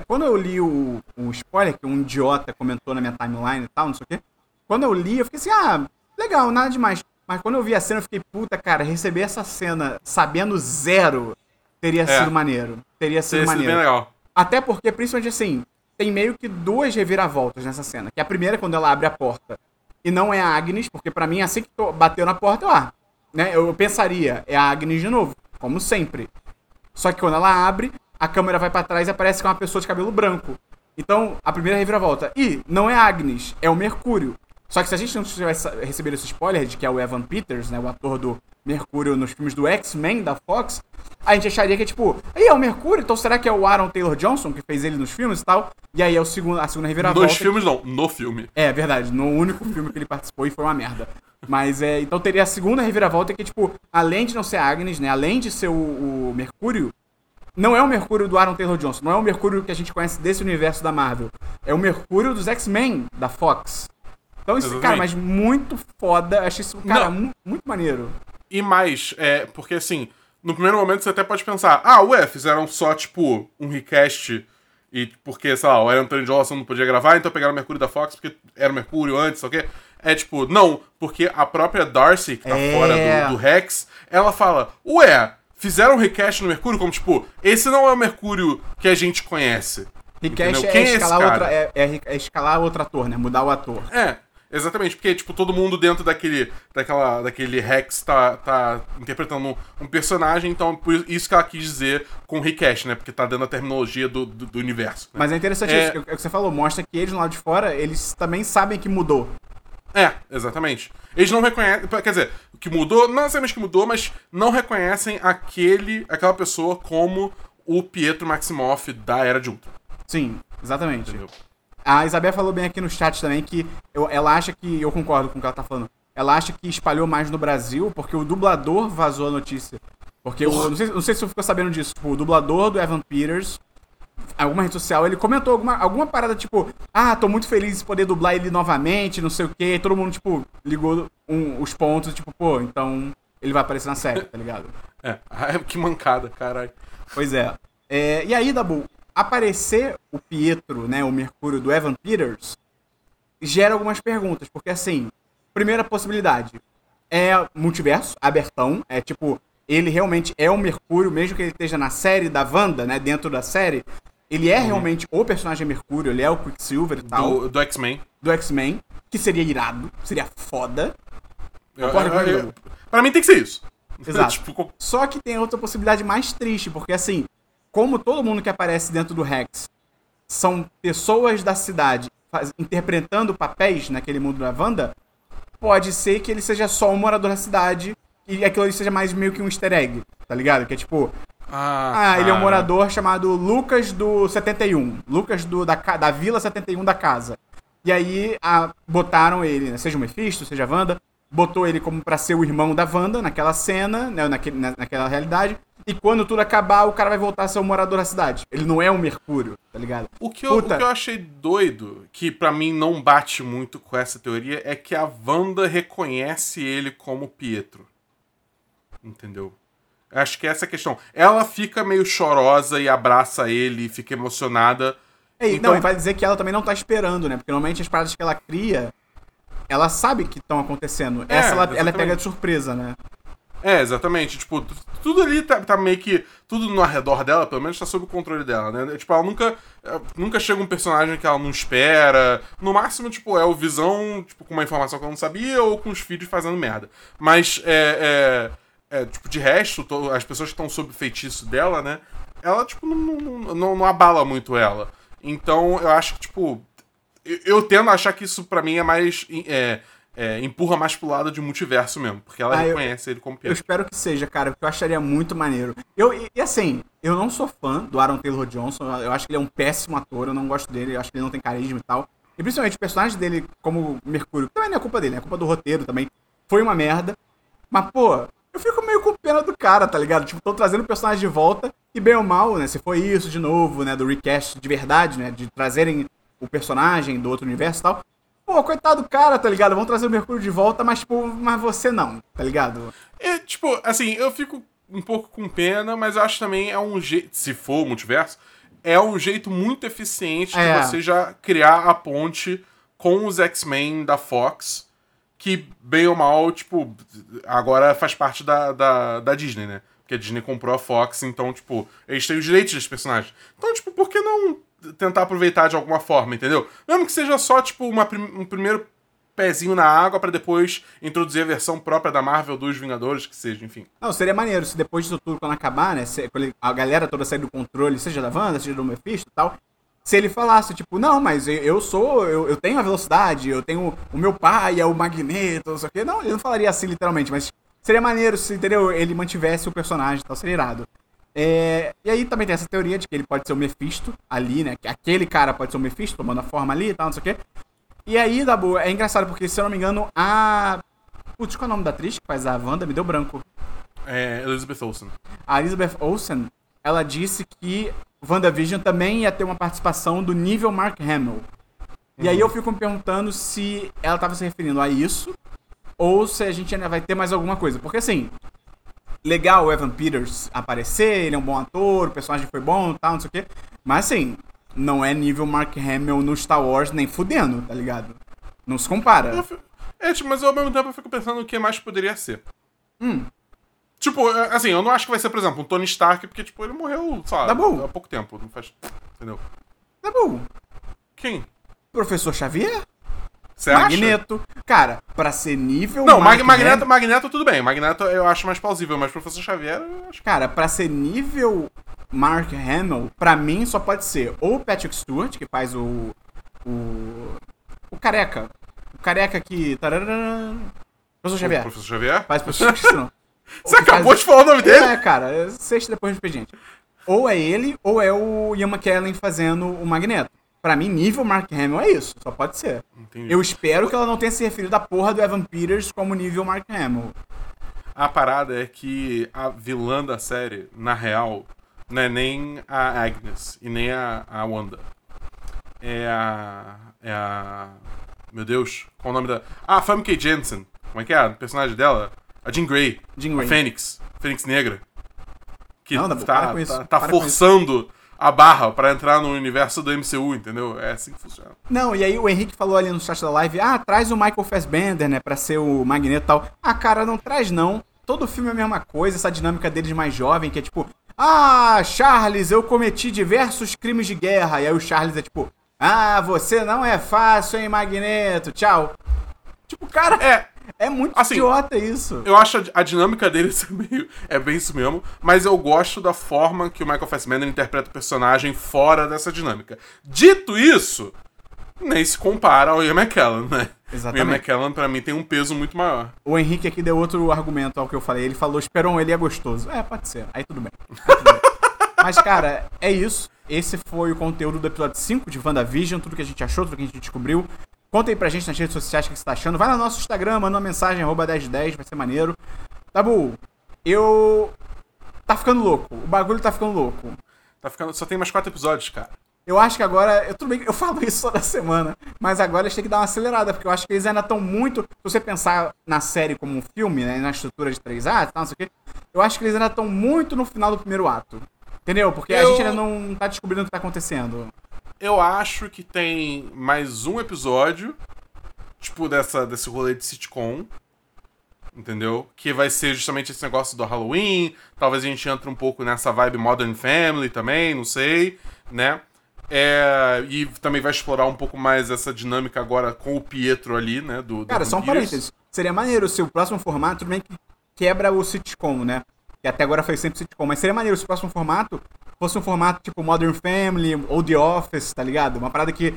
Quando eu li o, o spoiler, que um idiota comentou na minha timeline e tal, não sei o quê. Quando eu li, eu fiquei assim, ah, legal, nada demais. Mas quando eu vi a cena, eu fiquei, puta, cara, receber essa cena sabendo zero teria É. sido maneiro. Teria sido Teria sido maneiro. bem legal. Até porque, principalmente assim, tem meio que duas reviravoltas nessa cena. Que a primeira é quando ela abre a porta. E não é a Agnes, porque pra mim, assim que bateu na porta, eu, ah, né, eu pensaria, é a Agnes de novo, como sempre. Só que quando ela abre, a câmera vai pra trás e aparece que é uma pessoa de cabelo branco. Então, a primeira reviravolta. E não é Agnes, é o Mercúrio. Só que se a gente não tivesse recebido esse spoiler de que é o Evan Peters, né, o ator do Mercúrio nos filmes do X-Men da Fox, a gente acharia que é tipo, aí é o Mercúrio, então será que é o Aaron Taylor Johnson que fez ele nos filmes e tal? E aí é o segundo, a segunda reviravolta. Nos filmes, não, no filme. É, verdade, no único filme que ele participou e foi uma merda. Mas é, então teria a segunda reviravolta que, tipo, além de não ser Agnes, né? Além de ser o, o Mercúrio, não é o Mercúrio do Aaron Taylor Johnson, não é o Mercúrio que a gente conhece desse universo da Marvel. É o Mercúrio dos X-Men, da Fox. Então isso, cara, mas muito foda. Achei isso, cara, mu- muito maneiro. E mais, é, porque assim, no primeiro momento você até pode pensar, ah, ué, fizeram só, tipo, um recast e porque, sei lá, o Taylor Johnson não podia gravar, então pegaram o Mercúrio da Fox porque era o Mercúrio antes, sei o quê. É tipo, não, porque a própria Darcy, que tá É. fora do, do Rex, ela fala, ué, fizeram um recast no Mercúrio como, tipo, esse não é o Mercúrio que a gente conhece. Request é, Quem é esse escalar outra, é, é- é escalar outro ator, né? Mudar o ator. É, exatamente, porque, tipo, todo mundo dentro daquele, daquela, daquele Rex tá, tá interpretando um, um personagem, então por isso que ela quis dizer com recast, né? Porque tá dando a terminologia do, do, do universo. né? Mas é interessante É. isso, que, é o que você falou, mostra que eles lá de fora, eles também sabem que mudou. É, exatamente. Eles não reconhecem, quer dizer, o que mudou, não necessariamente que mudou, mas não reconhecem aquele, aquela pessoa como o Pietro Maximoff da Era de Ultron, Sim, exatamente. entendeu? A Isabel falou bem aqui no chat também que eu- ela acha que. Eu concordo com o que ela tá falando. Ela acha que espalhou mais no Brasil porque o dublador vazou a notícia. Porque o, não, sei, não sei se você ficou sabendo disso. Tipo, o dublador do Evan Peters, alguma rede social, ele comentou alguma, alguma parada tipo: Ah, tô muito feliz de poder dublar ele novamente, não sei o quê. E todo mundo, tipo, ligou um- os pontos, tipo, pô, então ele vai aparecer na série, tá ligado? É, que mancada, caralho. Pois é. É, e aí, Dabu, aparecer o Pietro, né, o Mercúrio do Evan Peters, gera algumas perguntas, porque assim, primeira possibilidade é multiverso, abertão, é tipo, ele realmente é o Mercúrio, mesmo que ele esteja na série da Wanda, né, dentro da série, ele é realmente o personagem Mercúrio, ele é o Quicksilver e tal, Do, X-Men. do X-Men, que seria irado, seria foda. Eu-? Pra mim tem que ser isso. Exato. tipo, Só que tem outra possibilidade mais triste, porque assim, como todo mundo que aparece dentro do Rex são pessoas da cidade faz- interpretando papéis naquele mundo da Wanda, pode ser que ele seja só um morador da cidade e aquilo ali seja mais meio que um easter egg, tá ligado? Que é tipo, ah, ele é um morador chamado Lucas do 71, Lucas do, da, da Vila 71 da casa. E aí a- botaram ele, né, seja o Mephisto, seja a Wanda, botou ele como pra ser o irmão da Wanda naquela cena, né, naquele, na- naquela realidade. E quando tudo acabar, o cara vai voltar a ser o morador da cidade. Ele não é um Mercúrio, tá ligado? O que, eu, o que eu achei doido, que pra mim não bate muito com essa teoria, é que a Wanda reconhece ele como Pietro. Entendeu? Eu acho que essa é a questão. Ela fica meio chorosa e abraça ele, fica emocionada. É, Então- Não, e vai dizer que ela também não tá esperando, né? Porque normalmente as paradas que ela cria, ela sabe que estão acontecendo. É, Essa ela, ela é exatamente. pega de surpresa, né? É, exatamente. Tipo, tu- tudo ali tá, tá meio que. Tudo no arredor dela, pelo menos, tá sob o controle dela, né? Tipo, ela nunca. eh, Nunca chega um personagem que ela não espera. No máximo, tipo, é o Visão, tipo, com uma informação que ela não sabia, ou com os filhos fazendo merda. Mas, é. é, é, tipo, de resto, to- as pessoas que estão sob o feitiço dela, né? Ela, tipo, não, não, não, não abala muito ela. Então, eu acho que, tipo. Eu, eu tendo a achar que isso, pra mim, é mais. É, é, empurra mais pro lado de multiverso mesmo. Porque ela Ah, eu- reconhece ele como Eu Pietro. espero que seja, cara, porque eu acharia muito maneiro. Eu, e, e assim, eu não sou fã do Aaron Taylor Johnson, eu acho que ele é um péssimo ator, eu não gosto dele, eu acho que ele não tem carisma e tal. E principalmente o personagem dele como Mercúrio, que também não é culpa dele, é culpa do roteiro também, foi uma merda. Mas, pô, eu fico meio com pena do cara, tá ligado? Tipo, tô trazendo o personagem de volta e bem ou mal, né? Se foi isso de novo, né? Do recast de verdade, né? De trazerem o personagem do outro universo e tal. Pô, coitado do cara, tá ligado? Vão trazer o Mercúrio de volta, mas, tipo, mas você não, tá ligado? É, tipo, assim, eu fico um pouco com pena, mas eu acho também é um jeito, se for o multiverso, é um jeito muito eficiente É. de você já criar a ponte com os X-Men da Fox, que, bem ou mal, tipo, agora faz parte da, da, da Disney, né? Porque a Disney comprou a Fox, então, tipo, eles têm os direitos dos personagens. Então, tipo, por que não tentar aproveitar de alguma forma, entendeu? Mesmo que seja só, tipo, uma, um primeiro pezinho na água pra depois introduzir a versão própria da Marvel dos Vingadores, que seja, enfim. Não, seria maneiro se depois disso tudo, quando acabar, né? se- quando a galera toda sair do controle, seja da Wanda, seja do Mephisto e tal. Se ele falasse, tipo, não, mas eu- eu sou, eu, eu tenho a velocidade, eu tenho. O meu pai é o Magneto, não sei o quê. Não, ele não falaria assim literalmente, mas seria maneiro se, entendeu? Ele mantivesse o personagem e tal, seria irado. É, e aí também tem essa teoria de que ele pode ser o Mephisto ali, né? Que aquele cara pode ser o Mephisto, tomando a forma ali e tal, não sei o quê. E aí, Dabu, é engraçado porque, se eu não me engano, a. Putz, qual é o nome da atriz que faz a Wanda? Me deu branco. É, Elizabeth Olsen. A Elizabeth Olsen, ela disse que WandaVision também ia ter uma participação do nível Mark Hamill. E aí eu fico me perguntando se ela estava se referindo a isso ou se a gente ainda vai ter mais alguma coisa. Porque assim, legal o Evan Peters aparecer, ele é um bom ator, o personagem foi bom e tal, não sei o quê. Mas assim, não é nível Mark Hamill no Star Wars nem fudendo, tá ligado? Não se compara. É, tipo, mas ao mesmo tempo eu fico pensando o que mais poderia ser. Hum. Tipo, é, assim, eu não acho que vai ser, por exemplo, um Tony Stark, porque, tipo, ele morreu, lá, Tá bom. há pouco tempo. Não faz. Entendeu? Tá bom. Quem? Professor Xavier? Você acha? Magneto. Cara, pra ser nível Não, Mark Mag Magneto, Hamill- Magneto tudo bem. Magneto eu acho mais plausível, mas Professor Xavier eu acho. Cara, pra ser nível Mark Hamill, pra mim só pode ser ou o Patrick Stewart, que faz o. O. O careca. O careca que. Professor Xavier. O Professor Xavier? Faz professor não. Você acabou faz- de falar o nome dele? É, cara, sexta depois do expediente. Ou é ele, ou é o Ian McKellen fazendo o Magneto. Pra mim, nível Mark Hamill é isso, só pode ser. Entendi. Eu espero que ela não tenha se referido à porra do Evan Peters como nível Mark Hamill. A parada é que a vilã da série, na real, não é nem a Agnes e nem a, a Wanda. É a. É a. Meu Deus, qual o nome da. Ah, a Famke Jensen. Como é que é? O personagem dela? A Jean Grey. Jean A Grey. Fênix. Fênix Negra. Que Não, tá, tá, tá forçando a barra pra entrar no universo do MCU, entendeu? É assim que funciona. Não, e aí o Henrique falou ali no chat da live, ah, traz o Michael Fassbender, né, pra ser o Magneto e tal. Ah, cara, não traz não. Todo filme é a mesma coisa, essa dinâmica deles mais jovem, que é tipo, ah, Charles, eu cometi diversos crimes de guerra. E aí o Charles é tipo, ah, você não é fácil, hein, Magneto, tchau. Tipo, cara, É, é muito assim, idiota isso. Eu acho a, a dinâmica deles é, meio, é bem isso mesmo, mas eu gosto da forma que o Michael Fassbender interpreta o personagem fora dessa dinâmica. Dito isso, nem se compara ao Ian McKellen, né? Exatamente. O Ian McKellen, pra mim, tem um peso muito maior. O Henrique aqui deu outro argumento ao que eu falei. Ele falou, Esperon, ele é gostoso. É, pode ser. Aí tudo bem. Aí tudo bem. Mas, cara, é isso. Esse foi o conteúdo do episódio 5 de WandaVision. Tudo que a gente achou, tudo que a gente descobriu. Conta aí pra gente nas redes sociais o que você tá achando. Vai no nosso Instagram, manda uma mensagem, arroba 1010, vai ser maneiro. Tabu, eu... Tá ficando louco. O bagulho tá ficando louco. Tá ficando, só tem mais quatro episódios, cara. Eu acho que agora. Eu, tudo bem eu falo isso toda semana, mas agora eles têm que dar uma acelerada, porque eu acho que eles ainda estão muito. Se você pensar na série como um filme, né? Na estrutura de três atos, tal, não sei o quê. eu acho que eles ainda estão muito no final do primeiro ato. Entendeu? Porque a Eu- gente ainda não tá descobrindo o que tá acontecendo. Eu acho que tem mais um episódio, tipo, dessa, desse rolê de sitcom. Entendeu? Que vai ser justamente esse negócio do Halloween. Talvez a gente entre um pouco nessa vibe Modern Family também, não sei, né? É, e também vai explorar um pouco mais essa dinâmica agora com o Pietro ali, né? Do, do Cara, só um parênteses. Seria maneiro se o próximo formato, bem que quebra o sitcom, né? Que até agora foi sempre sitcom, mas seria maneiro se o próximo formato fosse um formato tipo Modern Family ou The Office, tá ligado? Uma parada que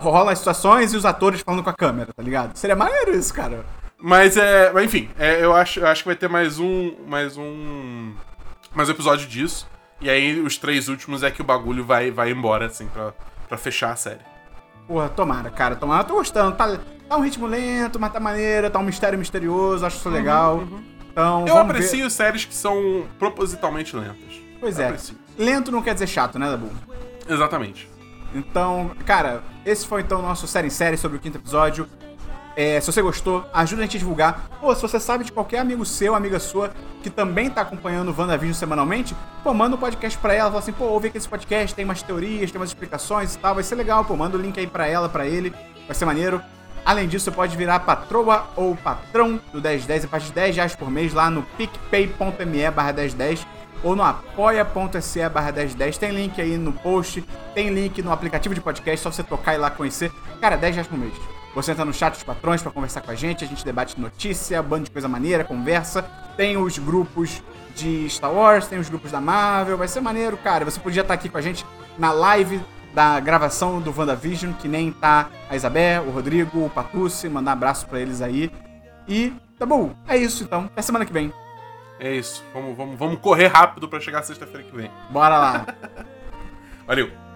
rola as situações e os atores falando com a câmera, tá ligado? Seria maneiro isso, cara. Mas é. Enfim, é, eu, acho, eu acho que vai ter mais um. Mais um. Mais um episódio disso. E aí os três últimos é que o bagulho vai, vai embora, assim, pra, pra fechar a série. Porra, tomara, cara, tomara. Eu tô gostando. Tá, tá um ritmo lento, mas tá maneiro, tá um mistério misterioso, acho isso legal. Então, Eu aprecio ver. séries que são propositalmente lentas. Pois Eu é. aprecio. Lento não quer dizer chato, né, Dabu? Exatamente. Então, cara, esse foi então o nosso série em série sobre o quinto episódio. É, se você gostou, ajuda a gente a divulgar. Pô, se você sabe de qualquer amigo seu, amiga sua, que também tá acompanhando o WandaVision semanalmente, pô, manda um podcast pra ela, fala assim, pô, ouve aqui esse podcast, tem umas teorias, tem umas explicações e tal, vai ser legal, pô, manda o link aí pra ela, pra ele, vai ser maneiro. Além disso, você pode virar patroa ou patrão do 1010 a partir de 10 reais por mês lá no picpay.me barra 1010 ou no apoia.se barra 1010. Tem link aí no post, tem link no aplicativo de podcast, só você tocar e lá conhecer. Cara, 10 reais por mês. Você entra no chat dos patrões pra conversar com a gente, a gente debate notícia, bando de coisa maneira, conversa. Tem os grupos de Star Wars, tem os grupos da Marvel, vai ser maneiro, cara. Você podia estar aqui com a gente na live da gravação do WandaVision, que nem tá a Isabel, o Rodrigo, o Patucci, mandar abraço pra eles aí. E tá bom, é isso então. Até semana que vem. É isso. Vamos, vamos, vamos correr rápido pra chegar sexta-feira que vem. Bora lá. Valeu!